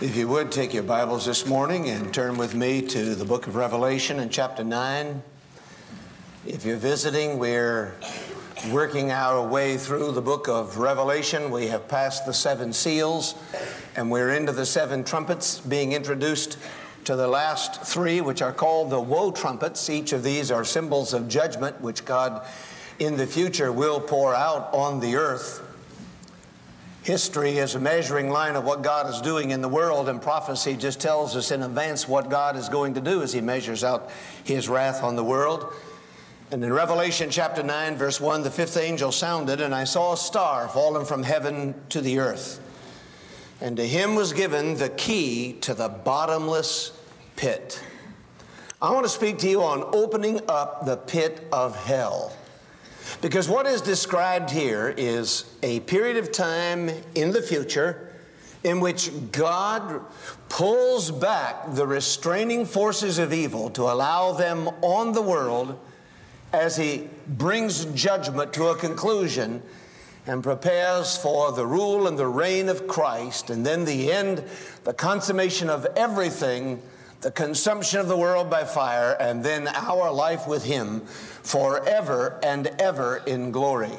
If you would take your Bibles this morning and turn with me to the book of Revelation in chapter 9. If you're visiting, we're working our way through the book of Revelation. We have passed the seven seals and we're into the seven trumpets, being introduced to the last three, which are called the woe trumpets. Each of these are symbols of judgment, which God in the future will pour out on the earth. History is a measuring line of what God is doing in the world, and prophecy just tells us in advance what God is going to do as He measures out His wrath on the world. And in Revelation chapter 9, verse 1, the fifth angel sounded, and I saw a star fallen from heaven to the earth. And to him was given the key to the bottomless pit. I want to speak to you on opening up the pit of hell. Because what is described here is a period of time in the future in which God pulls back the restraining forces of evil to allow them on the world as He brings judgment to a conclusion and prepares for the rule and the reign of Christ, and then the end, the consummation of everything, the consumption of the world by fire, and then our life with Him forever and ever in glory.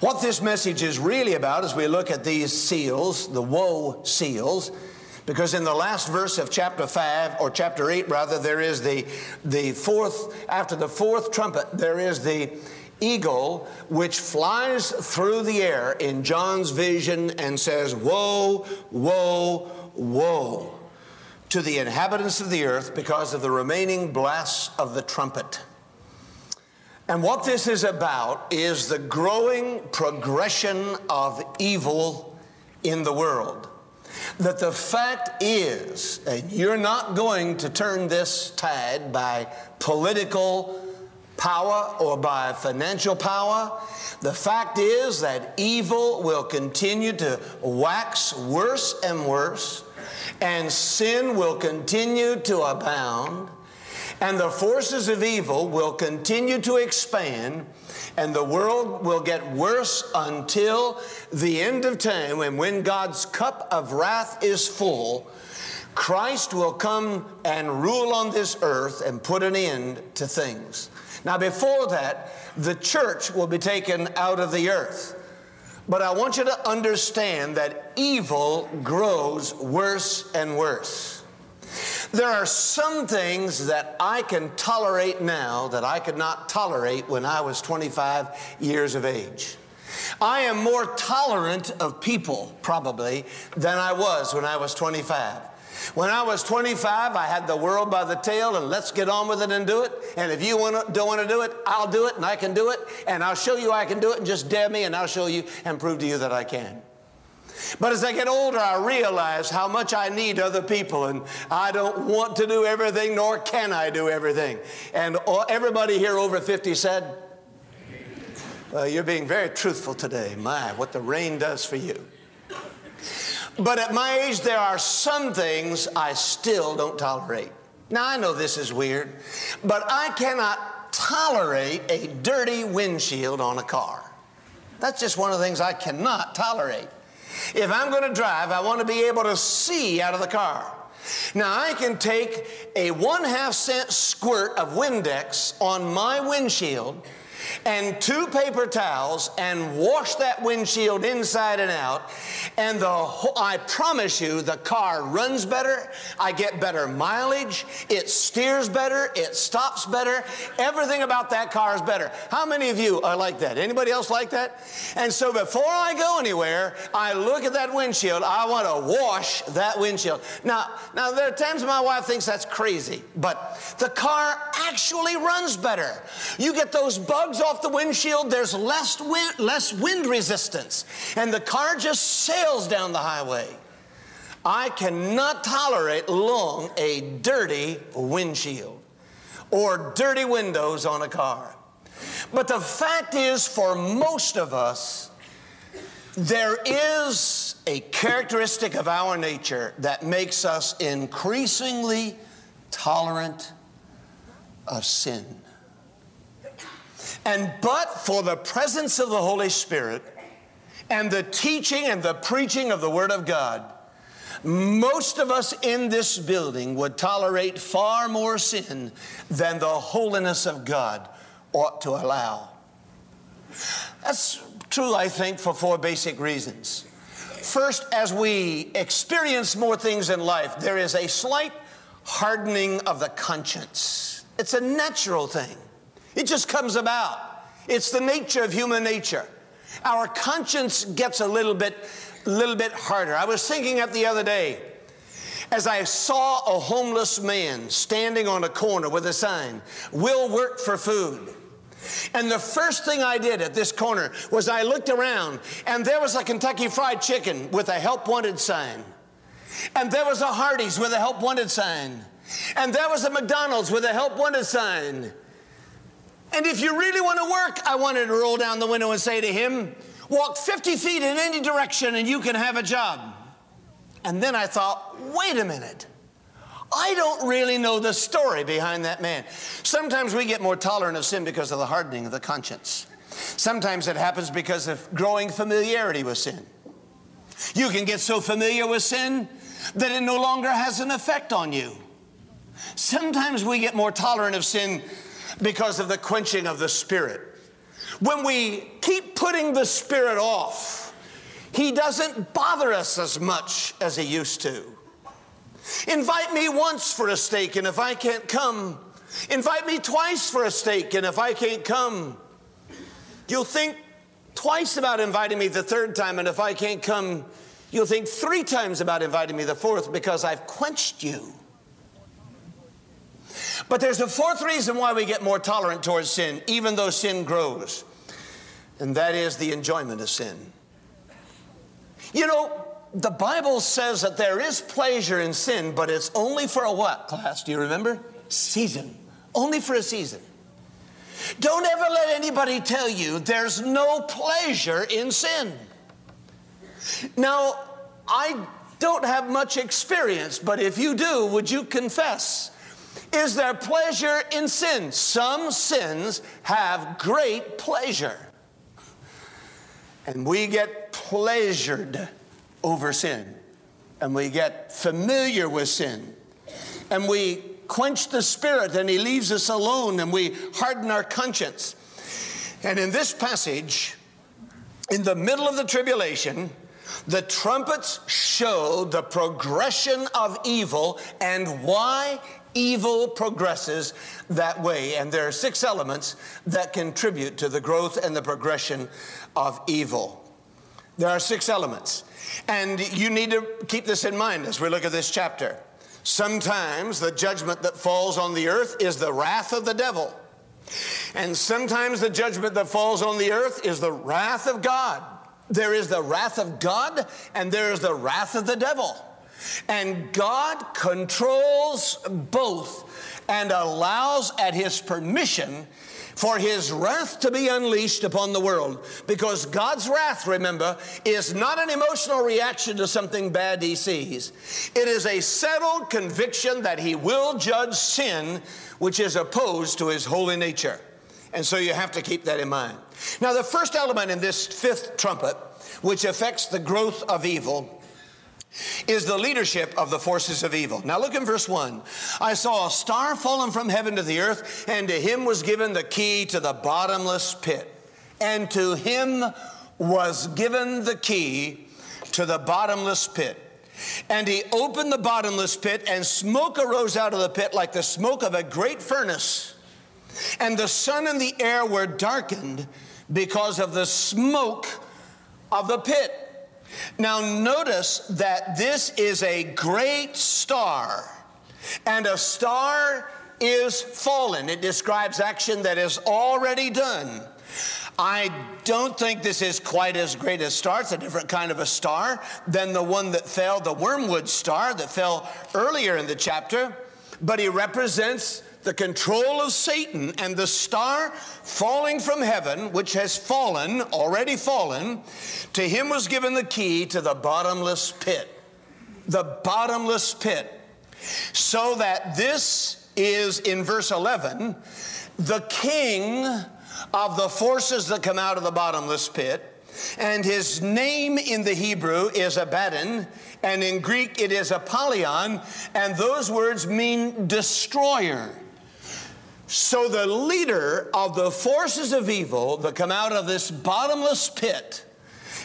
What this message is really about as we look at these seals, the woe seals, because in the last verse of chapter 5, or chapter 8 rather, there is the, the fourth, after the fourth trumpet, there is the eagle which flies through the air in John's vision and says, Woe, woe, woe to the inhabitants of the earth because of the remaining blasts of the trumpet. And what this is about is the growing progression of evil in the world. That the fact is, and you're not going to turn this tide by political power or by financial power. The fact is that evil will continue to wax worse and worse, and sin will continue to abound, and the forces of evil will continue to expand, and the world will get worse until the end of time, and when God's cup of wrath is full, Christ will come and rule on this earth and put an end to things. Now, before that, the church will be taken out of the earth. But I want you to understand that evil grows worse and worse. There are some things that I can tolerate now that I could not tolerate when I was 25 years of age. I am more tolerant of people, probably, than I was when I was 25. When I was 25, I had the world by the tail, and let's get on with it and do it. And if you wanna, don't want to do it, I'll do it, and I can do it, and I'll show you I can do it, and just dare me, and I'll show you and prove to you that I can. But as I get older, I realize how much I need other people, and I don't want to do everything, nor can I do everything. And everybody here over 50 said, You're being very truthful today. My, what the rain does for you. But at my age, there are some things I still don't tolerate. Now, I know this is weird, but I cannot tolerate a dirty windshield on a car. That's just one of the things I cannot tolerate. If I'm going to drive, I want to be able to see out of the car. Now, I can take a one half cent squirt of Windex on my windshield and two paper towels and wash that windshield inside and out. And the I promise you, the car runs better. I get better mileage. It steers better. It stops better. Everything about that car is better. How many of you are like that? Anybody else like that? And so before I go anywhere, I look at that windshield. I want to wash that windshield. Now, now there are times my wife thinks that's crazy, but the car actually runs better. You get those bugs off the windshield, there's less wind, less wind resistance, and the car just sails down the highway. I cannot tolerate long a dirty windshield or dirty windows on a car. But the fact is, for most of us, there is a characteristic of our nature that makes us increasingly tolerant of sin. And but for the presence of the Holy Spirit and the teaching and the preaching of the Word of God, most of us in this building would tolerate far more sin than the holiness of God ought to allow. That's true, I think, for four basic reasons. First, as we experience more things in life, there is a slight hardening of the conscience. It's a natural thing, it just comes about. It's the nature of human nature. Our conscience gets a little bit, little bit harder. I was thinking of the other day as I saw a homeless man standing on a corner with a sign, will work for food. And the first thing I did at this corner was I looked around and there was a Kentucky Fried Chicken with a help wanted sign. And there was a Hardee's with a help wanted sign. And there was a McDonald's with a help wanted sign. And if you really want to work, I wanted to roll down the window and say to him, Walk 50 feet in any direction and you can have a job. And then I thought, wait a minute. I don't really know the story behind that man. Sometimes we get more tolerant of sin because of the hardening of the conscience. Sometimes it happens because of growing familiarity with sin. You can get so familiar with sin that it no longer has an effect on you. Sometimes we get more tolerant of sin because of the quenching of the Spirit. When we keep putting the Spirit off, He doesn't bother us as much as He used to. Invite me once for a steak, and if I can't come, invite me twice for a steak, and if I can't come, you'll think twice about inviting me the third time, and if I can't come, you'll think three times about inviting me the fourth because I've quenched you. But there's a fourth reason why we get more tolerant towards sin, even though sin grows, and that is the enjoyment of sin. You know, the Bible says that there is pleasure in sin, but it's only for a what, class? Do you remember? Season. Only for a season. Don't ever let anybody tell you there's no pleasure in sin. Now, I don't have much experience, but if you do, would you confess? Is there pleasure in sin? Some sins have great pleasure. And we get pleasured over sin. And we get familiar with sin. And we quench the spirit and he leaves us alone and we harden our conscience. And in this passage, in the middle of the tribulation, the trumpets show the progression of evil and why evil progresses that way. And there are six elements that contribute to the growth and the progression of evil. There are six elements. And you need to keep this in mind as we look at this chapter. Sometimes the judgment that falls on the earth is the wrath of the devil. And sometimes the judgment that falls on the earth is the wrath of God. There is the wrath of God and there is the wrath of the devil. And God controls both and allows at his permission for his wrath to be unleashed upon the world. Because God's wrath, remember, is not an emotional reaction to something bad he sees. It is a settled conviction that he will judge sin, which is opposed to his holy nature. And so you have to keep that in mind. Now, the first element in this fifth trumpet, which affects the growth of evil, is the leadership of the forces of evil. Now look in verse 1. I saw a star fallen from heaven to the earth, and to him was given the key to the bottomless pit. And to him was given the key to the bottomless pit. And he opened the bottomless pit, and smoke arose out of the pit like the smoke of a great furnace. And the sun and the air were darkened because of the smoke of the pit. Now, notice that this is a great star, and a star is fallen. It describes action that is already done. I don't think this is quite as great a star. It's a different kind of a star than the one that fell, the wormwood star that fell earlier in the chapter, but he represents the control of Satan and the star falling from heaven, which has fallen, already fallen, to him was given the key to the bottomless pit. The bottomless pit. So that this is in verse 11, the king of the forces that come out of the bottomless pit And his name in the Hebrew is Abaddon, and in Greek it is Apollyon, and those words mean destroyer. So the leader of the forces of evil that come out of this bottomless pit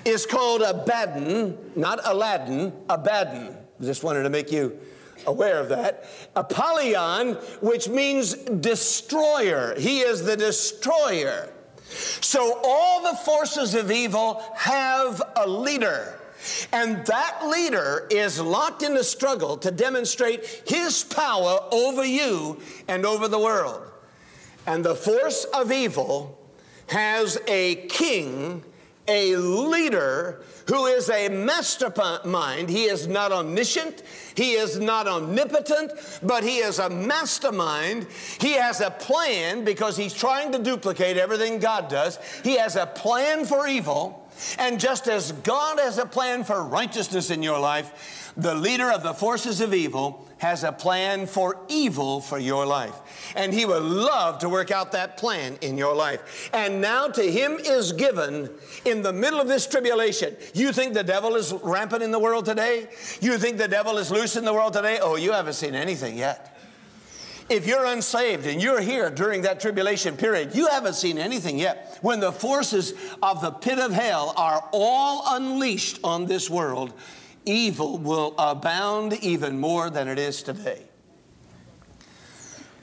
is called Abaddon, not Aladdin, Abaddon. Just wanted to make you aware of that. Apollyon, which means destroyer. He is the destroyer. So all the forces of evil have a leader. And that leader is locked in a struggle to demonstrate his power over you and over the world. And the force of evil has a king, a leader who is a mastermind. He is not omniscient, he is not omnipotent, but he is a mastermind. He has a plan because he's trying to duplicate everything God does. He has a plan for evil. And just as God has a plan for righteousness in your life, the leader of the forces of evil has a plan for evil for your life. And he would love to work out that plan in your life. And now to him is given in the middle of this tribulation. You think the devil is rampant in the world today? You think the devil is loose in the world today? Oh, you haven't seen anything yet. If you're unsaved and you're here during that tribulation period, you haven't seen anything yet. When the forces of the pit of hell are all unleashed on this world, evil will abound even more than it is today.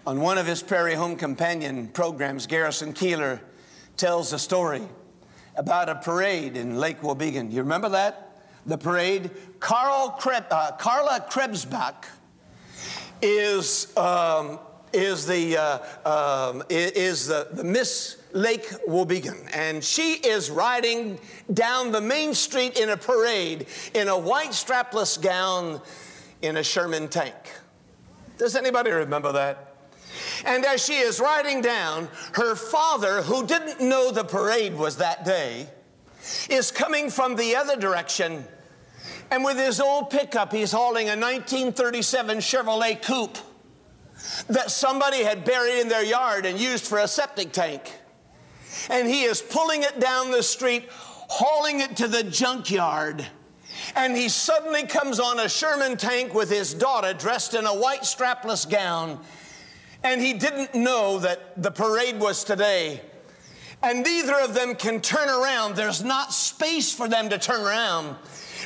On one of his Prairie Home Companion programs, Garrison Keillor tells a story about a parade in Lake Wobegon. You remember that? The parade? Carl Kreb, uh, Carla Krebsbach is, um, is, the, uh, um, is the, the Miss Lake Wobegon, and she is riding down the main street in a parade in a white strapless gown in a Sherman tank. Does anybody remember that? And as she is riding down, her father, who didn't know the parade was that day, is coming from the other direction. And with his old pickup, he's hauling a 1937 Chevrolet coupe that somebody had buried in their yard and used for a septic tank and he is pulling it down the street, hauling it to the junkyard. And he suddenly comes on a Sherman tank with his daughter dressed in a white strapless gown. And he didn't know that the parade was today. And neither of them can turn around. There's not space for them to turn around.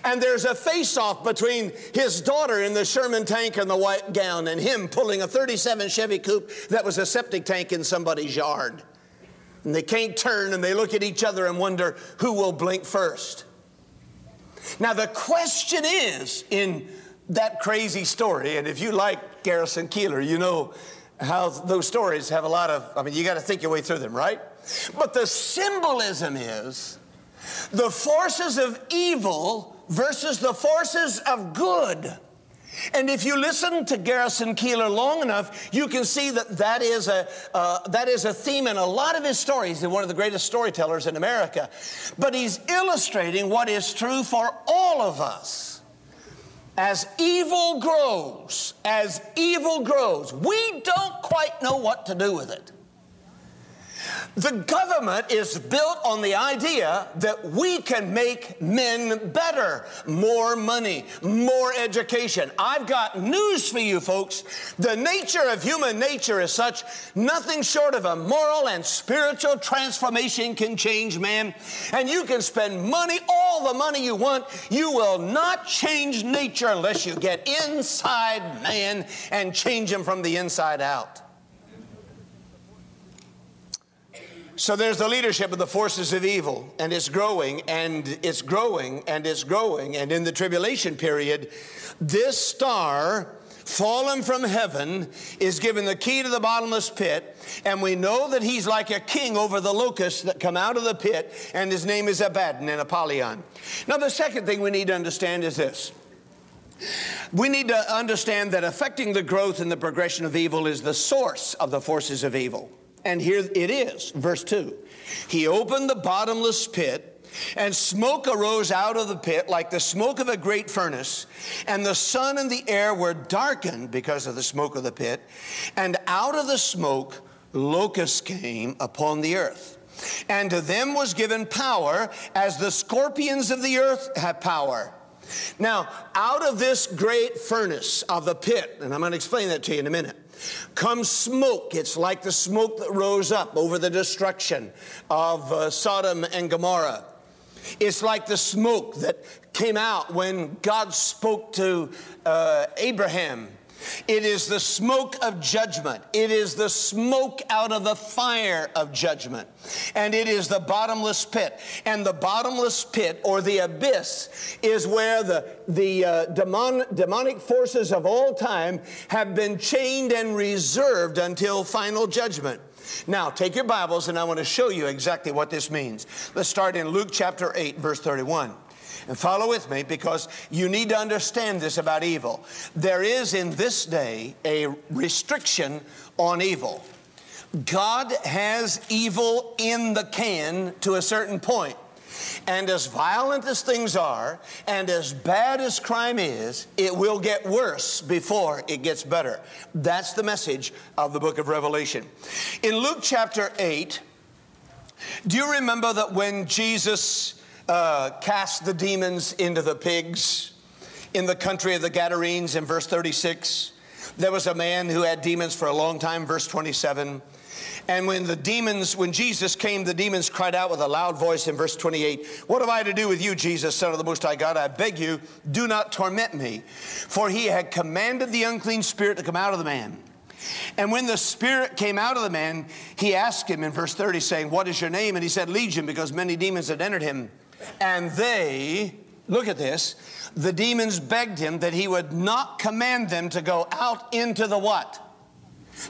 And there's a face off between his daughter in the Sherman tank and the white gown and him pulling a 37 Chevy coupe that was a septic tank in somebody's yard and they can't turn and they look at each other and wonder who will blink first. Now, the question is in that crazy story, and if you like Garrison Keillor, you know how those stories have a lot of, I mean, you got to think your way through them, right? But the symbolism is the forces of evil versus the forces of good. And if you listen to Garrison Keillor long enough, you can see that that is a, uh, that is a theme in a lot of his stories. He's one of the greatest storytellers in America. But he's illustrating what is true for all of us. As evil grows, as evil grows, we don't quite know what to do with it. The government is built on the idea that we can make men better, more money, more education. I've got news for you, folks. The nature of human nature is such, nothing short of a moral and spiritual transformation can change man. And you can spend money, all the money you want, you will not change nature unless you get inside man and change him from the inside out. So there's the leadership of the forces of evil, and it's growing, and it's growing, and it's growing. And in the tribulation period, this star, fallen from heaven, is given the key to the bottomless pit. And we know that he's like a king over the locusts that come out of the pit, and his name is Abaddon and Apollyon. Now, the second thing we need to understand is this. We need to understand that affecting the growth and the progression of evil is the source of the forces of evil. And here it is, verse 2. He opened the bottomless pit, and smoke arose out of the pit like the smoke of a great furnace, and the sun and the air were darkened because of the smoke of the pit, and out of the smoke locusts came upon the earth. And to them was given power as the scorpions of the earth have power. Now, out of this great furnace of the pit, and I'm going to explain that to you in a minute, comes smoke. It's like the smoke that rose up over the destruction of uh, Sodom and Gomorrah. It's like the smoke that came out when God spoke to uh, Abraham it is the smoke of judgment. It is the smoke out of the fire of judgment. And it is the bottomless pit. And the bottomless pit or the abyss is where the, the uh, demon, demonic forces of all time have been chained and reserved until final judgment. Now, take your Bibles and I want to show you exactly what this means. Let's start in Luke chapter 8, verse 31. And follow with me because you need to understand this about evil. There is in this day a restriction on evil. God has evil in the can to a certain point. And as violent as things are, and as bad as crime is, it will get worse before it gets better. That's the message of the book of Revelation. In Luke chapter 8, do you remember that when Jesus uh, cast the demons into the pigs in the country of the Gadarenes in verse 36. There was a man who had demons for a long time, verse 27. And when the demons, when Jesus came, the demons cried out with a loud voice in verse 28 What have I to do with you, Jesus, Son of the Most High God? I beg you, do not torment me. For he had commanded the unclean spirit to come out of the man. And when the spirit came out of the man, he asked him in verse 30, saying, What is your name? And he said, Legion, because many demons had entered him. And they, look at this, the demons begged him that he would not command them to go out into the what?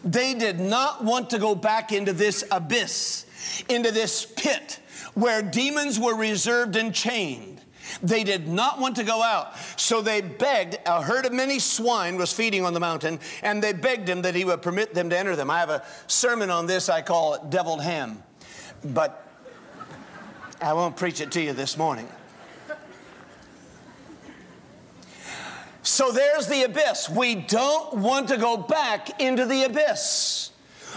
They did not want to go back into this abyss, into this pit where demons were reserved and chained. They did not want to go out. So they begged, a herd of many swine was feeding on the mountain, and they begged him that he would permit them to enter them. I have a sermon on this, I call it Deviled Ham. But I won't preach it to you this morning. So there's the abyss. We don't want to go back into the abyss.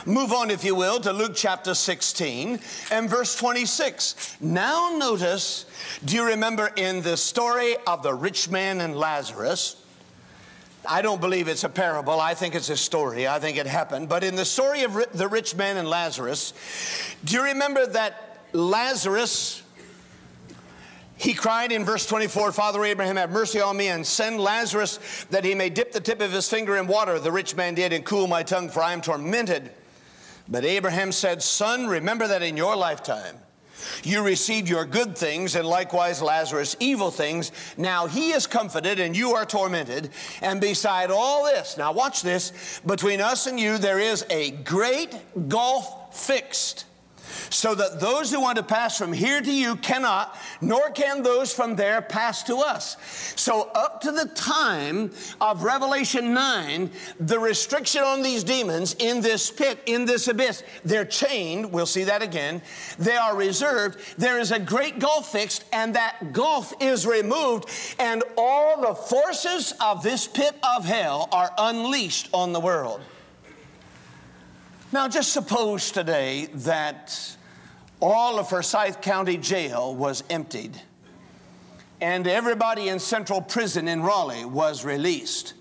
Move on, if you will, to Luke chapter 16 and verse 26. Now, notice, do you remember in the story of the rich man and Lazarus? I don't believe it's a parable. I think it's a story. I think it happened. But in the story of the rich man and Lazarus, do you remember that Lazarus, he cried in verse 24, Father Abraham, have mercy on me and send Lazarus that he may dip the tip of his finger in water. The rich man did and cool my tongue, for I am tormented. But Abraham said, Son, remember that in your lifetime you received your good things, and likewise Lazarus evil things. Now he is comforted, and you are tormented. And beside all this, now watch this, between us and you there is a great gulf fixed so that those who want to pass from here to you cannot, nor can those from there pass to us. So, up to the time of Revelation 9, the restriction on these demons in this pit, in this abyss, they're chained. We'll see that again. They are reserved. There is a great gulf fixed, and that gulf is removed, and all the forces of this pit of hell are unleashed on the world. Now, just suppose today that all of Forsyth County Jail was emptied, and everybody in Central Prison in Raleigh was released.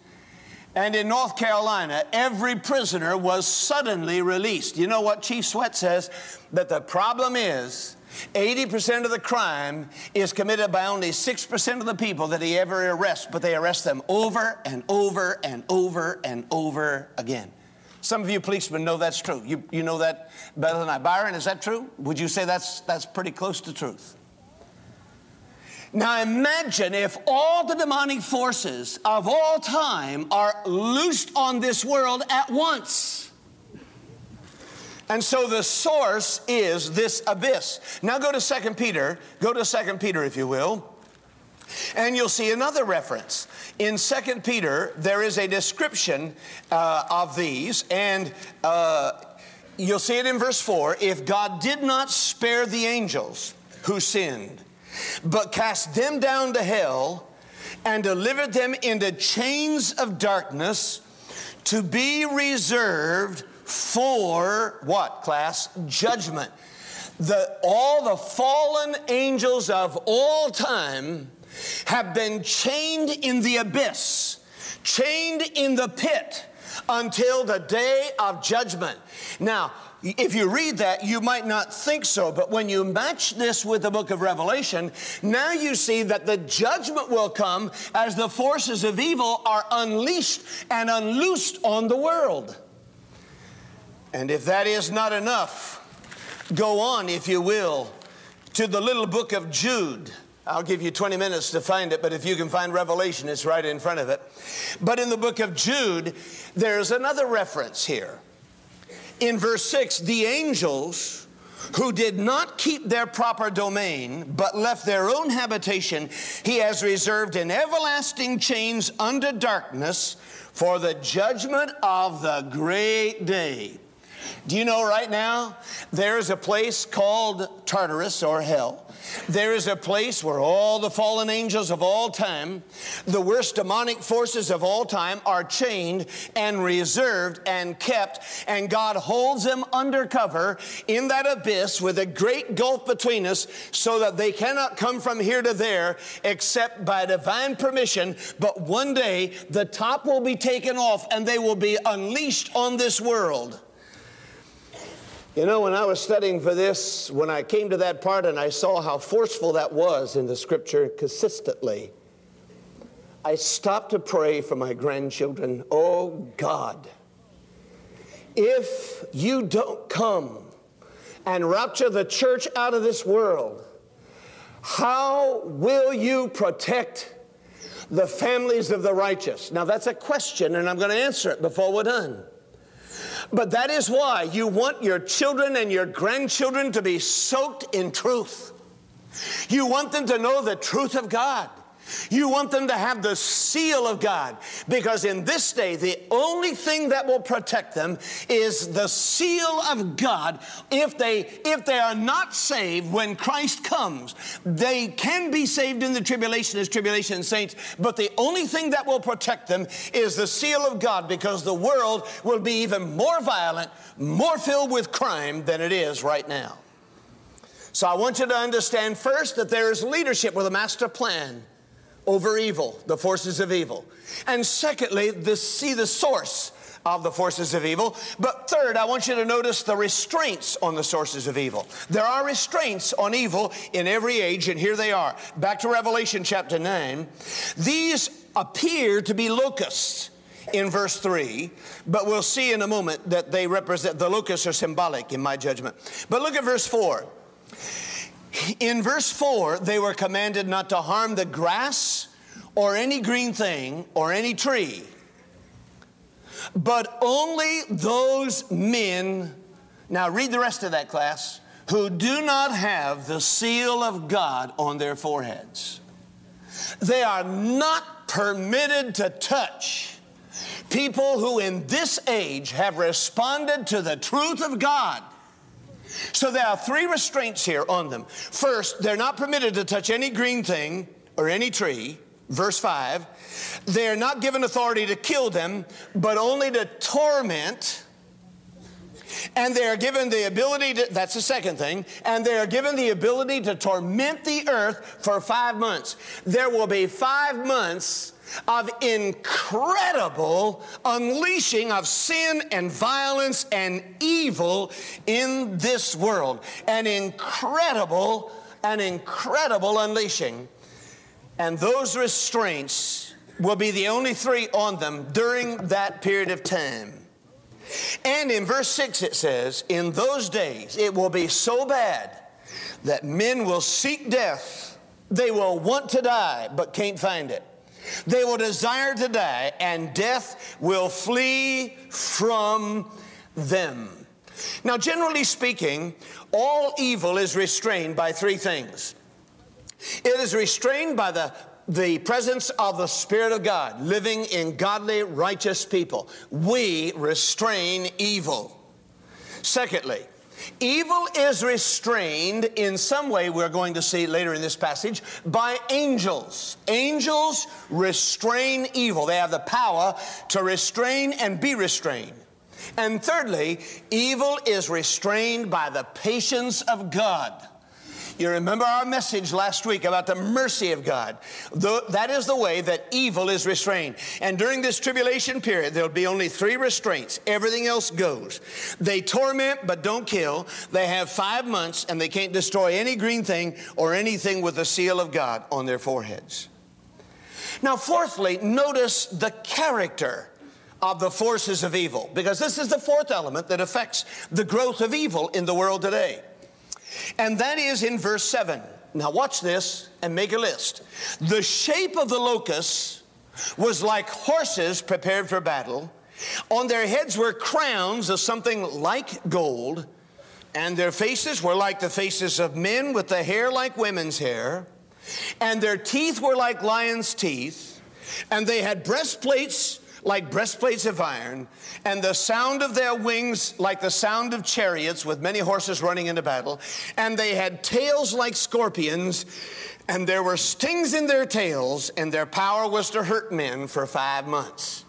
And in North Carolina, every prisoner was suddenly released. You know what Chief Sweat says? That the problem is 80% of the crime is committed by only 6% of the people that he ever arrests, but they arrest them over and over and over and over again. Some of you policemen know that's true. You, you know that better than I. Byron, is that true? Would you say that's, that's pretty close to truth? Now imagine if all the demonic forces of all time are loosed on this world at once. And so the source is this abyss. Now go to 2 Peter, go to 2 Peter if you will. And you'll see another reference. In 2 Peter, there is a description uh, of these, and uh, you'll see it in verse 4. If God did not spare the angels who sinned, but cast them down to hell and delivered them into chains of darkness to be reserved for what, class? Judgment. the, all the fallen angels of all time have been chained in the abyss, chained in the pit until the day of judgment. Now, if you read that, you might not think so, but when you match this with the book of Revelation, now you see that the judgment will come as the forces of evil are unleashed and unloosed on the world. And if that is not enough, go on, if you will, to the little book of Jude. I'll give you 20 minutes to find it, but if you can find Revelation, it's right in front of it. But in the book of Jude, there's another reference here. In verse 6, the angels who did not keep their proper domain, but left their own habitation, he has reserved in everlasting chains under darkness for the judgment of the great day. Do you know right now there's a place called Tartarus or hell? There is a place where all the fallen angels of all time, the worst demonic forces of all time, are chained and reserved and kept, and God holds them under cover in that abyss with a great gulf between us so that they cannot come from here to there except by divine permission. But one day the top will be taken off and they will be unleashed on this world. You know, when I was studying for this, when I came to that part and I saw how forceful that was in the scripture consistently, I stopped to pray for my grandchildren. Oh God, if you don't come and rapture the church out of this world, how will you protect the families of the righteous? Now, that's a question, and I'm going to answer it before we're done. But that is why you want your children and your grandchildren to be soaked in truth. You want them to know the truth of God. You want them to have the seal of God because in this day, the only thing that will protect them is the seal of God. If they, if they are not saved when Christ comes, they can be saved in the tribulation as tribulation saints, but the only thing that will protect them is the seal of God because the world will be even more violent, more filled with crime than it is right now. So I want you to understand first that there is leadership with a master plan over evil, the forces of evil. And secondly, the, see the source of the forces of evil. But third, I want you to notice the restraints on the sources of evil. There are restraints on evil in every age, and here they are. Back to Revelation chapter 9. These appear to be locusts in verse 3, but we'll see in a moment that they represent, the locusts are symbolic in my judgment. But look at verse 4. In verse 4, they were commanded not to harm the grass or any green thing or any tree, but only those men, now read the rest of that class, who do not have the seal of God on their foreheads. They are not permitted to touch people who in this age have responded to the truth of God so there are three restraints here on them. First, they're not permitted to touch any green thing or any tree. Verse 5. They're not given authority to kill them, but only to torment. And they are given the ability to, that's the second thing, and they are given the ability to torment the earth for five months. There will be five months of incredible unleashing of sin and violence and evil in this world. An incredible, an incredible unleashing. And those restraints will be the only three on them during that period of time. And in verse 6 it says, In those days it will be so bad that men will seek death. They will want to die, but can't find it. They will desire to die, and death will flee from them. Now, generally speaking, all evil is restrained by three things it is restrained by the the presence of the Spirit of God living in godly, righteous people. We restrain evil. Secondly, Evil is restrained in some way, we're going to see later in this passage, by angels. Angels restrain evil. They have the power to restrain and be restrained. And thirdly, evil is restrained by the patience of God. You remember our message last week about the mercy of God. The, that is the way that evil is restrained. And during this tribulation period, there'll be only three restraints. Everything else goes. They torment but don't kill. They have five months and they can't destroy any green thing or anything with the seal of God on their foreheads. Now, fourthly, notice the character of the forces of evil, because this is the fourth element that affects the growth of evil in the world today. And that is in verse 7. Now, watch this and make a list. The shape of the locusts was like horses prepared for battle. On their heads were crowns of something like gold, and their faces were like the faces of men with the hair like women's hair, and their teeth were like lions' teeth, and they had breastplates like breastplates of iron, and the sound of their wings like the sound of chariots with many horses running into battle. And they had tails like scorpions, and there were stings in their tails, and their power was to hurt men for five months.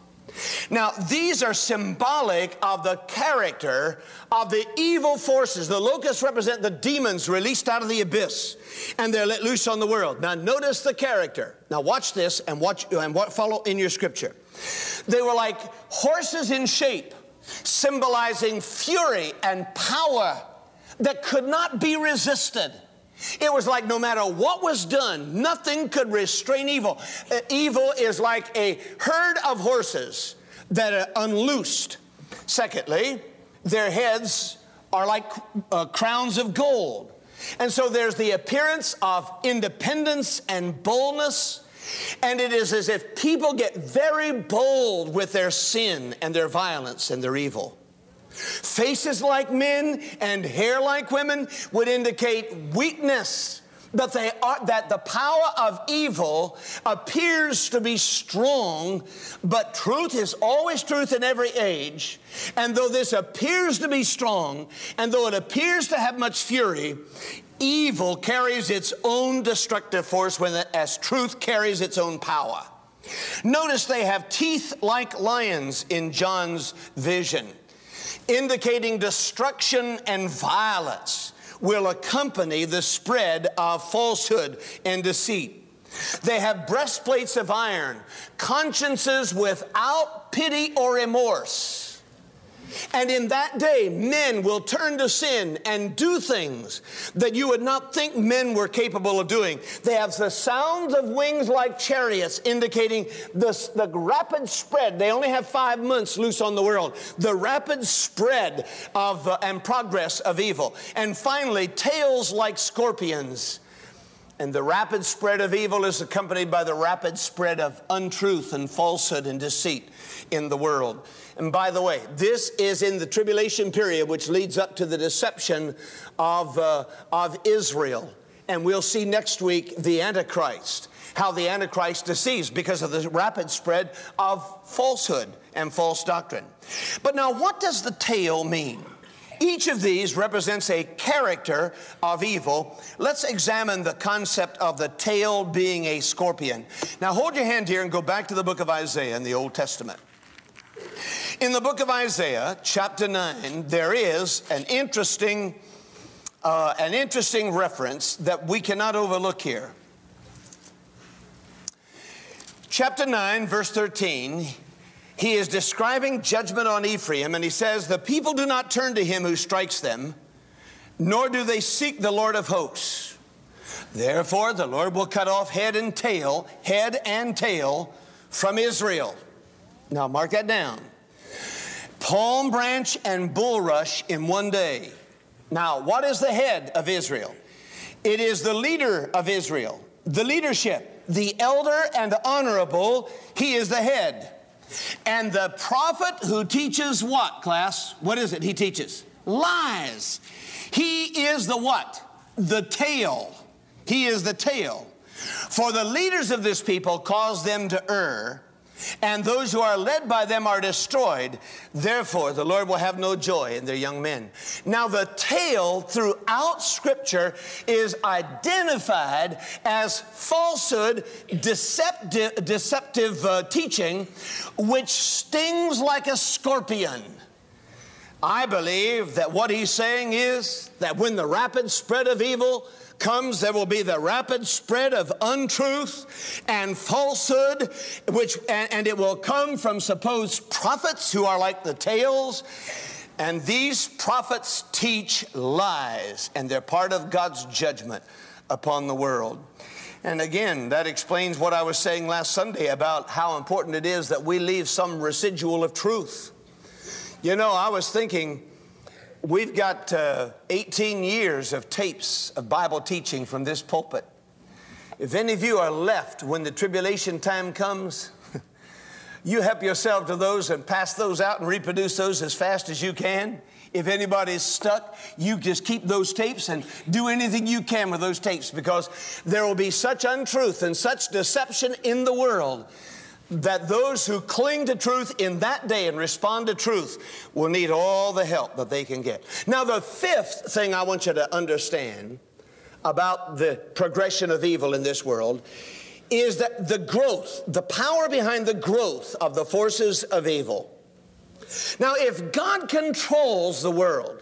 Now, these are symbolic of the character of the evil forces. The locusts represent the demons released out of the abyss, and they're let loose on the world. Now, notice the character. Now, watch this and watch and what follow in your scripture. They were like horses in shape, symbolizing fury and power that could not be resisted. It was like no matter what was done, nothing could restrain evil. Uh, evil is like a herd of horses that are unloosed. Secondly, their heads are like uh, crowns of gold. And so there's the appearance of independence and boldness and it is as if people get very bold with their sin and their violence and their evil. Faces like men and hair like women would indicate weakness. That, they are, that the power of evil appears to be strong, but truth is always truth in every age. And though this appears to be strong, and though it appears to have much fury, evil carries its own destructive force when, as truth carries its own power. Notice they have teeth like lions in John's vision, indicating destruction and violence will accompany the spread of falsehood and deceit. They have breastplates of iron, consciences without pity or remorse and in that day, men will turn to sin and do things that you would not think men were capable of doing. They have the sounds of wings like chariots, indicating the, the rapid spread. They only have five months loose on the world. The rapid spread of uh, and progress of evil. And finally, tails like scorpions. And the rapid spread of evil is accompanied by the rapid spread of untruth and falsehood and deceit in the world. And by the way, this is in the tribulation period, which leads up to the deception of, uh, of Israel. And we'll see next week the Antichrist, how the Antichrist deceives because of the rapid spread of falsehood and false doctrine. But now, what does the tail mean? Each of these represents a character of evil. Let's examine the concept of the tail being a scorpion. Now, hold your hand here and go back to the book of Isaiah in the Old Testament. In the book of Isaiah, chapter 9, there is an interesting, uh, an interesting reference that we cannot overlook here. Chapter 9, verse 13, he is describing judgment on Ephraim, and he says, The people do not turn to him who strikes them, nor do they seek the Lord of hosts. Therefore, the Lord will cut off head and tail, head and tail from Israel. Now, mark that down. Palm branch and bulrush in one day. Now, what is the head of Israel? It is the leader of Israel, the leadership, the elder and the honorable. He is the head. And the prophet who teaches what, class? What is it he teaches? Lies. He is the what? The tail. He is the tail. For the leaders of this people cause them to err and those who are led by them are destroyed. Therefore, the Lord will have no joy in their young men. Now, the tail throughout Scripture is identified as falsehood, deceptive, deceptive uh, teaching, which stings like a scorpion. I believe that what he's saying is that when the rapid spread of evil comes, there will be the rapid spread of untruth and falsehood, which, and, and it will come from supposed prophets who are like the tails. And these prophets teach lies, and they're part of God's judgment upon the world. And again, that explains what I was saying last Sunday about how important it is that we leave some residual of truth. You know, I was thinking, we've got uh, 18 years of tapes of Bible teaching from this pulpit. If any of you are left when the tribulation time comes, you help yourself to those and pass those out and reproduce those as fast as you can. If anybody's stuck, you just keep those tapes and do anything you can with those tapes because there will be such untruth and such deception in the world that those who cling to truth in that day and respond to truth will need all the help that they can get. Now, the fifth thing I want you to understand about the progression of evil in this world is that the growth, the power behind the growth of the forces of evil now, if God controls the world,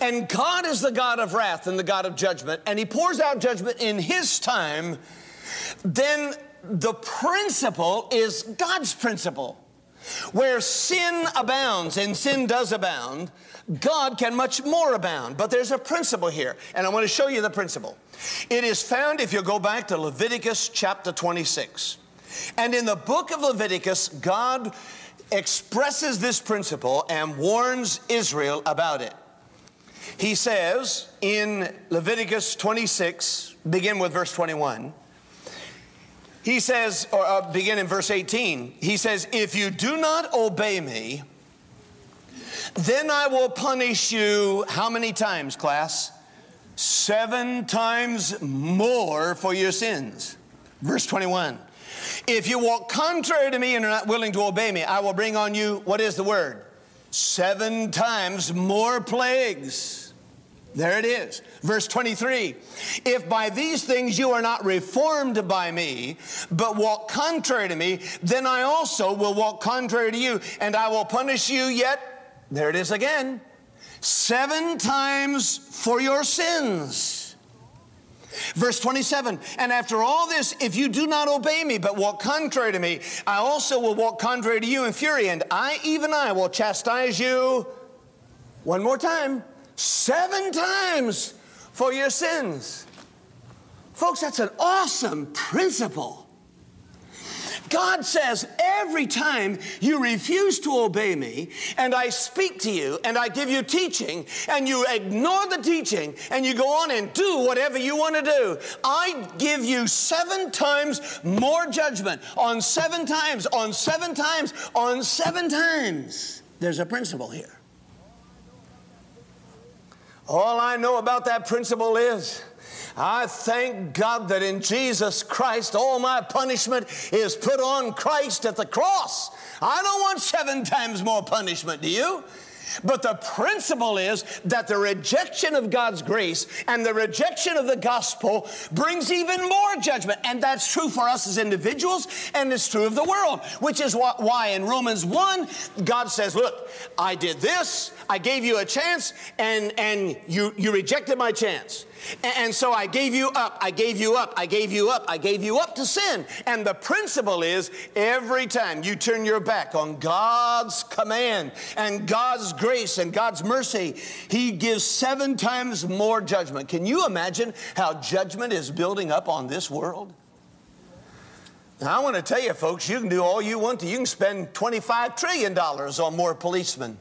and God is the God of wrath and the God of judgment, and He pours out judgment in His time, then the principle is God's principle. Where sin abounds, and sin does abound, God can much more abound. But there's a principle here, and I want to show you the principle. It is found, if you go back to Leviticus chapter 26. And in the book of Leviticus, God expresses this principle and warns Israel about it. He says in Leviticus 26, begin with verse 21. He says, or uh, begin in verse 18, he says, If you do not obey me, then I will punish you how many times, class? Seven times more for your sins. Verse 21. If you walk contrary to me and are not willing to obey me, I will bring on you, what is the word? Seven times more plagues. There it is. Verse 23 If by these things you are not reformed by me, but walk contrary to me, then I also will walk contrary to you, and I will punish you yet. There it is again. Seven times for your sins. Verse 27 And after all this, if you do not obey me, but walk contrary to me, I also will walk contrary to you in fury, and I, even I, will chastise you one more time, seven times for your sins. Folks, that's an awesome principle. God says, every time you refuse to obey me, and I speak to you, and I give you teaching, and you ignore the teaching, and you go on and do whatever you want to do, I give you seven times more judgment on seven times, on seven times, on seven times. There's a principle here. All I know about that principle is I thank God that in Jesus Christ, all my punishment is put on Christ at the cross. I don't want seven times more punishment, do you? But the principle is that the rejection of God's grace and the rejection of the gospel brings even more judgment. And that's true for us as individuals, and it's true of the world, which is why in Romans 1, God says, Look, I did this, I gave you a chance, and, and you, you rejected my chance. And so I gave you up, I gave you up, I gave you up, I gave you up to sin. And the principle is every time you turn your back on God's command and God's grace and God's mercy, He gives seven times more judgment. Can you imagine how judgment is building up on this world? Now, I want to tell you, folks, you can do all you want to. You can spend $25 trillion on more policemen.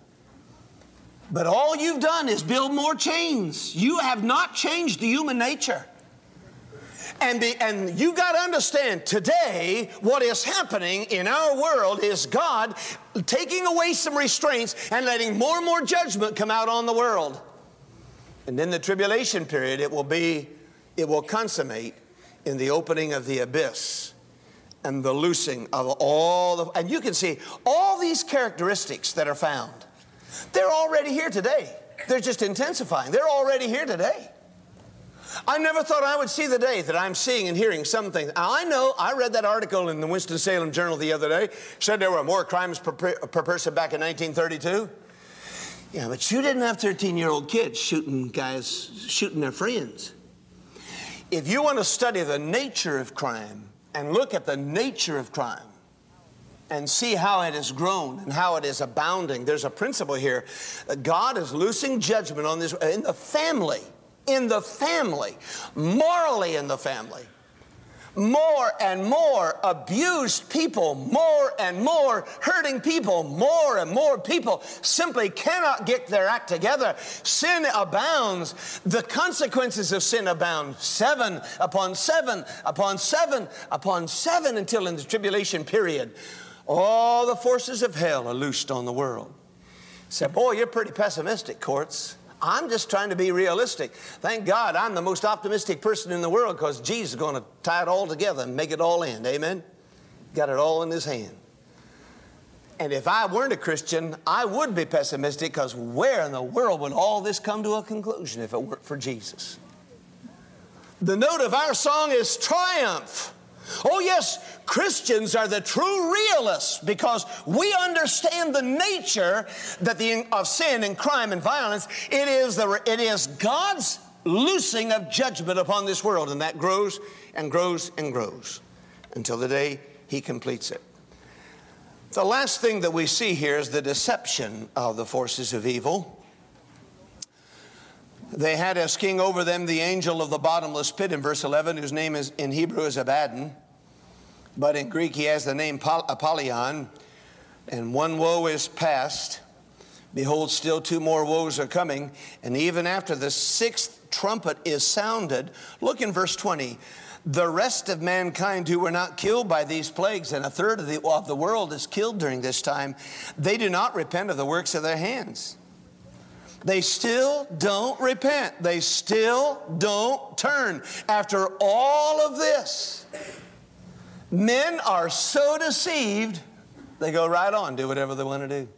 But all you've done is build more chains. You have not changed the human nature. And, and you got to understand today, what is happening in our world is God taking away some restraints and letting more and more judgment come out on the world. And in the tribulation period, it will be, it will consummate in the opening of the abyss and the loosing of all the, and you can see all these characteristics that are found they're already here today. They're just intensifying. They're already here today. I never thought I would see the day that I'm seeing and hearing some things. I know, I read that article in the Winston-Salem Journal the other day, said there were more crimes per, per person back in 1932. Yeah, but you didn't have 13 year old kids shooting guys, shooting their friends. If you want to study the nature of crime and look at the nature of crime and see how it has grown and how it is abounding, there's a principle here God is loosing judgment on this in the family, in the family, morally in the family more and more abused people, more and more hurting people, more and more people simply cannot get their act together. Sin abounds. The consequences of sin abound. Seven upon seven upon seven upon seven until in the tribulation period, all the forces of hell are loosed on the world. Said, boy, you're pretty pessimistic, courts. I'm just trying to be realistic. Thank God I'm the most optimistic person in the world because Jesus is going to tie it all together and make it all end. Amen? Got it all in his hand. And if I weren't a Christian, I would be pessimistic because where in the world would all this come to a conclusion if it weren't for Jesus? The note of our song is triumph. Oh, yes, Christians are the true realists because we understand the nature that the, of sin and crime and violence. It is, the, it is God's loosing of judgment upon this world, and that grows and grows and grows until the day He completes it. The last thing that we see here is the deception of the forces of evil. They had as king over them the angel of the bottomless pit in verse 11, whose name is in Hebrew is Abaddon, but in Greek he has the name Apollyon. And one woe is past. Behold, still two more woes are coming. And even after the sixth trumpet is sounded, look in verse 20. The rest of mankind who were not killed by these plagues, and a third of the, of the world is killed during this time, they do not repent of the works of their hands they still don't repent. They still don't turn. After all of this, men are so deceived, they go right on, do whatever they want to do.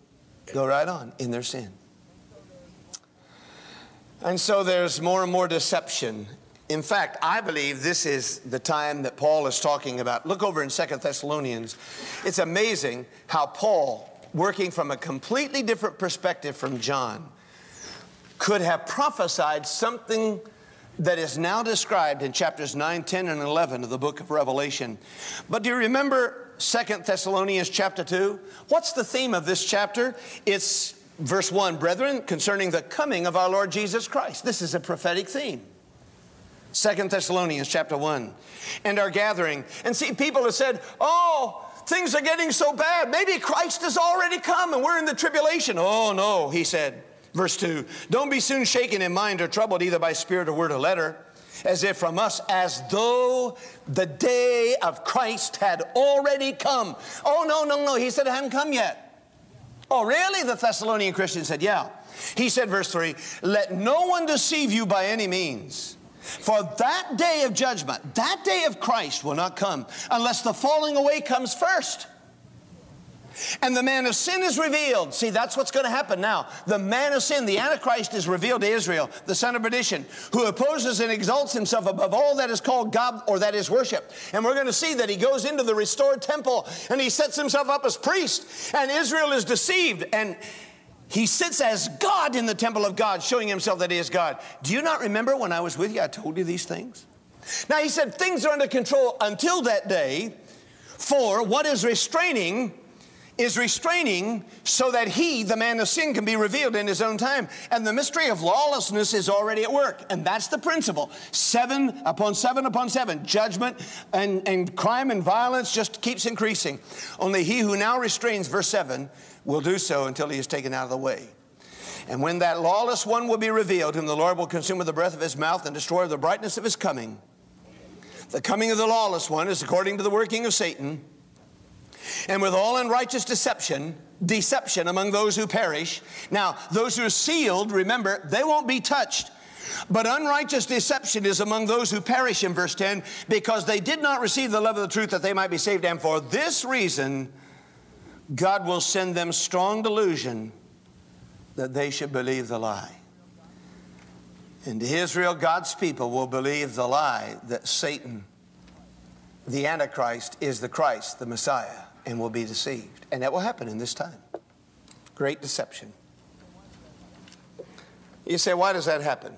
Go right on in their sin. And so there's more and more deception. In fact, I believe this is the time that Paul is talking about. Look over in Second Thessalonians. It's amazing how Paul, working from a completely different perspective from John, could have prophesied something that is now described in chapters 9, 10, and 11 of the book of Revelation. But do you remember Second Thessalonians chapter 2? What's the theme of this chapter? It's verse 1 Brethren, concerning the coming of our Lord Jesus Christ. This is a prophetic theme. Second Thessalonians chapter 1. And our gathering. And see, people have said, oh, things are getting so bad. Maybe Christ has already come and we're in the tribulation. Oh, no, he said. Verse 2 Don't be soon shaken in mind or troubled either by spirit or word or letter, as if from us, as though the day of Christ had already come. Oh, no, no, no. He said it hadn't come yet. Oh, really? The Thessalonian Christian said, Yeah. He said, verse 3 Let no one deceive you by any means. For that day of judgment, that day of Christ will not come unless the falling away comes first. And the man of sin is revealed. See, that's what's going to happen now. The man of sin, the Antichrist, is revealed to Israel, the son of perdition, who opposes and exalts himself above all that is called God or that is worship. And we're going to see that he goes into the restored temple and he sets himself up as priest, and Israel is deceived. And he sits as God in the temple of God, showing himself that he is God. Do you not remember when I was with you, I told you these things? Now, he said things are under control until that day, for what is restraining is restraining so that he, the man of sin, can be revealed in his own time. And the mystery of lawlessness is already at work. And that's the principle. Seven upon seven upon seven. Judgment and, and crime and violence just keeps increasing. Only he who now restrains, verse 7, will do so until he is taken out of the way. And when that lawless one will be revealed, whom the Lord will consume with the breath of his mouth and destroy with the brightness of his coming, the coming of the lawless one is according to the working of Satan and with all unrighteous deception, deception among those who perish. Now, those who are sealed, remember, they won't be touched. But unrighteous deception is among those who perish in verse 10 because they did not receive the love of the truth that they might be saved. And for this reason, God will send them strong delusion that they should believe the lie. And Israel, God's people, will believe the lie that Satan, the Antichrist, is the Christ, the Messiah and will be deceived. And that will happen in this time. Great deception. You say, why does that happen?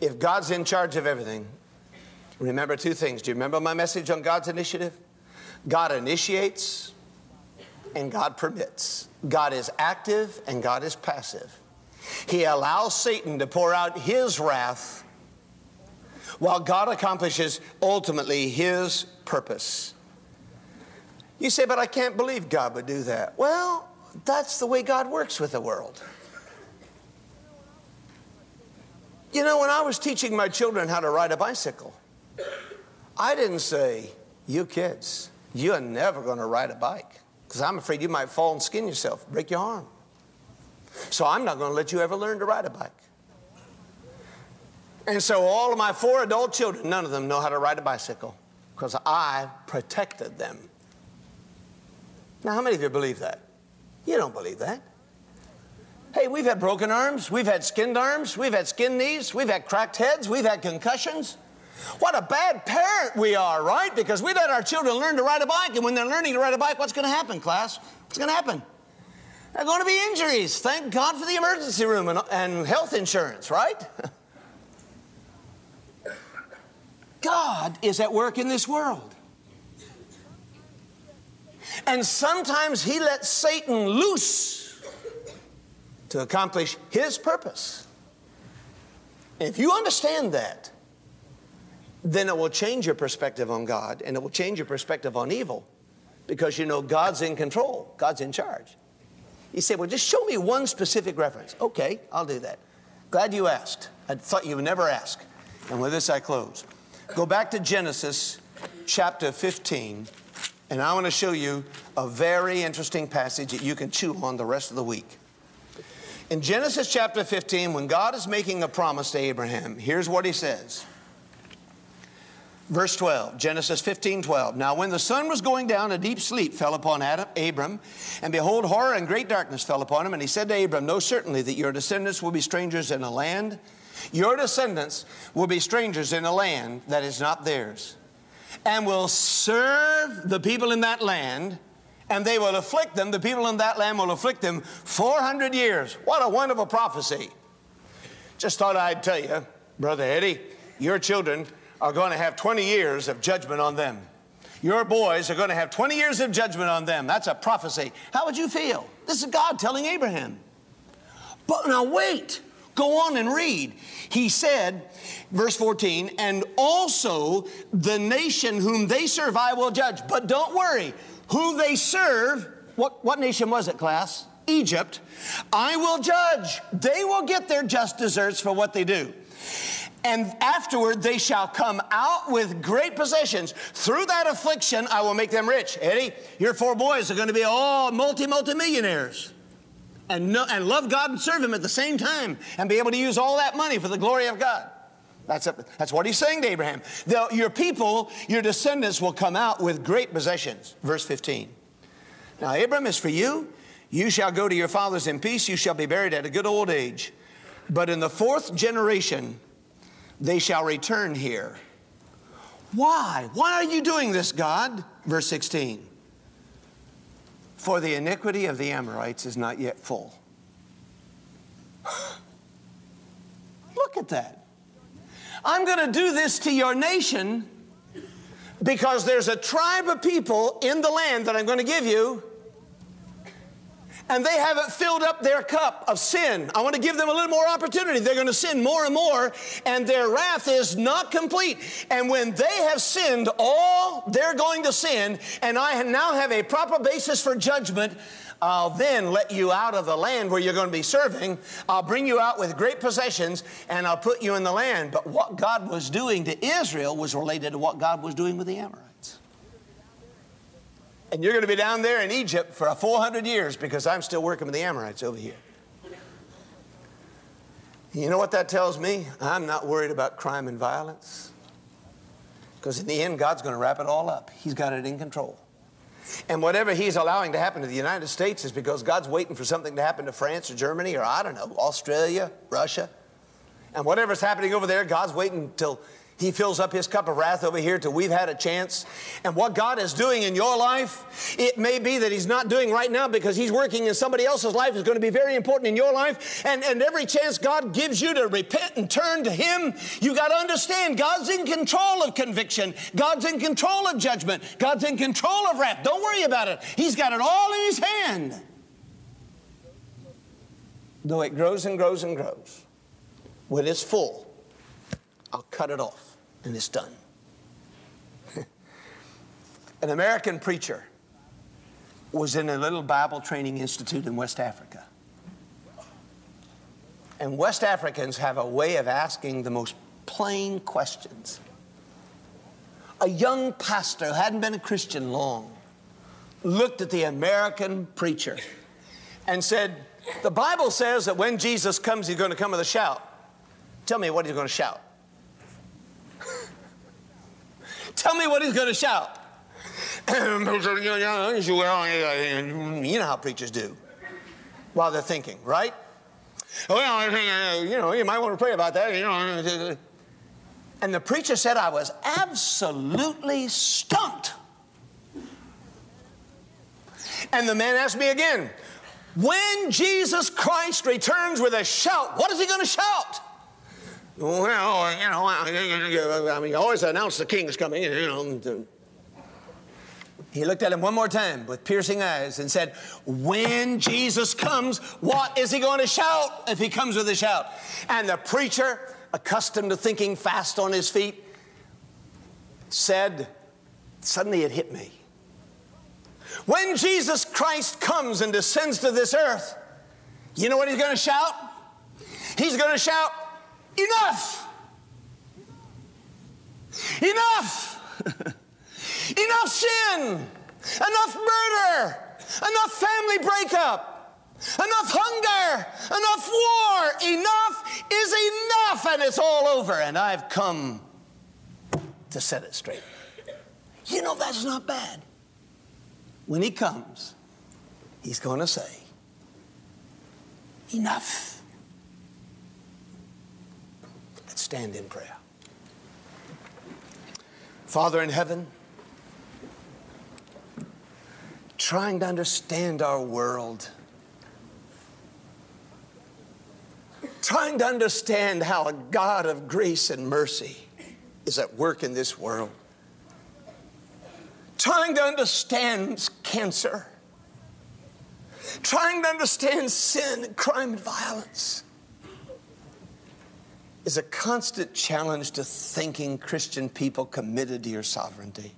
If God's in charge of everything, remember two things. Do you remember my message on God's initiative? God initiates and God permits. God is active and God is passive. He allows Satan to pour out his wrath while God accomplishes ultimately his purpose. You say, but I can't believe God would do that. Well, that's the way God works with the world. You know, when I was teaching my children how to ride a bicycle, I didn't say, You kids, you're never going to ride a bike because I'm afraid you might fall and skin yourself, break your arm. So I'm not going to let you ever learn to ride a bike. And so all of my four adult children, none of them know how to ride a bicycle because I protected them. Now, how many of you believe that? You don't believe that. Hey, we've had broken arms, we've had skinned arms, we've had skinned knees, we've had cracked heads, we've had concussions. What a bad parent we are, right? Because we let our children learn to ride a bike, and when they're learning to ride a bike, what's going to happen, class? What's going to happen? There are going to be injuries. Thank God for the emergency room and, and health insurance, right? God is at work in this world. And sometimes he lets Satan loose to accomplish his purpose. if you understand that, then it will change your perspective on God and it will change your perspective on evil because you know God's in control, God's in charge. He said, Well, just show me one specific reference. Okay, I'll do that. Glad you asked. I thought you would never ask. And with this, I close. Go back to Genesis chapter 15 and I want to show you a very interesting passage that you can chew on the rest of the week. In Genesis chapter 15, when God is making a promise to Abraham, here's what he says. Verse 12, Genesis 15, 12. Now, when the sun was going down, a deep sleep fell upon Adam, Abram, and behold, horror and great darkness fell upon him. And he said to Abram, Know certainly that your descendants will be strangers in a land. Your descendants will be strangers in a land that is not theirs and will serve the people in that land, and they will afflict them. The people in that land will afflict them 400 years. What a wonderful prophecy. Just thought I'd tell you, Brother Eddie, your children are going to have 20 years of judgment on them. Your boys are going to have 20 years of judgment on them. That's a prophecy. How would you feel? This is God telling Abraham. But now wait. Go on and read. He said, verse 14, and also the nation whom they serve I will judge. But don't worry, who they serve, what, what nation was it, class? Egypt, I will judge. They will get their just deserts for what they do. And afterward they shall come out with great possessions. Through that affliction, I will make them rich. Eddie, your four boys are going to be all multi, multi millionaires and, know, and love God and serve Him at the same time and be able to use all that money for the glory of God. That's, a, that's what he's saying to Abraham. The, your people, your descendants will come out with great possessions. Verse 15. Now, Abram is for you. You shall go to your fathers in peace. You shall be buried at a good old age. But in the fourth generation, they shall return here. Why? Why are you doing this, God? Verse 16. For the iniquity of the Amorites is not yet full. Look at that. I'm going to do this to your nation because there's a tribe of people in the land that I'm going to give you and they haven't filled up their cup of sin. I want to give them a little more opportunity. They're going to sin more and more, and their wrath is not complete. And when they have sinned all they're going to sin, and I now have a proper basis for judgment, I'll then let you out of the land where you're going to be serving. I'll bring you out with great possessions, and I'll put you in the land. But what God was doing to Israel was related to what God was doing with the Amorites. And you're going to be down there in Egypt for 400 years because I'm still working with the Amorites over here. You know what that tells me? I'm not worried about crime and violence. Because in the end, God's going to wrap it all up. He's got it in control. And whatever He's allowing to happen to the United States is because God's waiting for something to happen to France or Germany or I don't know, Australia, Russia. And whatever's happening over there, God's waiting until He fills up his cup of wrath over here till we've had a chance. And what God is doing in your life, it may be that He's not doing right now because He's working in somebody else's life is going to be very important in your life. And, and every chance God gives you to repent and turn to Him, you got to understand God's in control of conviction, God's in control of judgment, God's in control of wrath. Don't worry about it. He's got it all in His hand. Though it grows and grows and grows, when it's full, I'll cut it off and it's done. An American preacher was in a little Bible training institute in West Africa. And West Africans have a way of asking the most plain questions. A young pastor who hadn't been a Christian long looked at the American preacher and said, The Bible says that when Jesus comes, he's going to come with a shout. Tell me what he's going to shout. Tell me what he's going to shout. you know how preachers do while they're thinking, right? Well, uh, you know, you might want to pray about that. And the preacher said, I was absolutely stumped. And the man asked me again, when Jesus Christ returns with a shout, what is he going to shout? Well, you know, I mean, you always announce the king's coming, you know. Uh, he looked at him one more time with piercing eyes and said, When Jesus comes, what is he going to shout if he comes with a shout? And the preacher, accustomed to thinking fast on his feet, said, Suddenly it hit me. When Jesus Christ comes and descends to this earth, you know what he's going to shout? He's going to shout, Enough! Enough! enough sin! Enough murder! Enough family breakup! Enough hunger! Enough war! Enough is enough, and it's all over, and I've come to set it straight. You know, that's not bad. When he comes, he's going to say, Enough. Stand in prayer. Father in heaven, trying to understand our world, trying to understand how a God of grace and mercy is at work in this world, trying to understand cancer, trying to understand sin and crime and violence is a constant challenge to thinking Christian people committed to your sovereignty.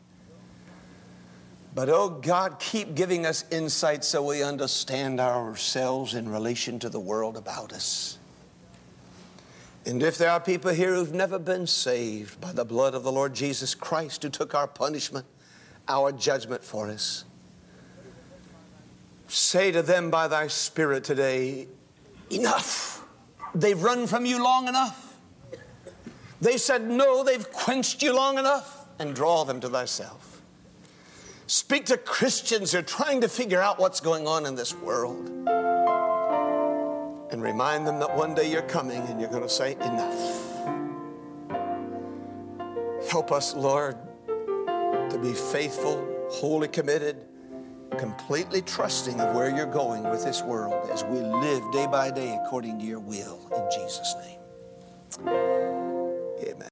But oh God, keep giving us insight so we understand ourselves in relation to the world about us. And if there are people here who've never been saved by the blood of the Lord Jesus Christ, who took our punishment, our judgment for us, say to them by thy Spirit today, Enough. They've run from you long enough. They said, No, they've quenched you long enough, and draw them to thyself. Speak to Christians who are trying to figure out what's going on in this world. And remind them that one day you're coming and you're going to say, Enough. Help us, Lord, to be faithful, wholly committed, completely trusting of where you're going with this world as we live day by day according to your will. In Jesus' name. Amen.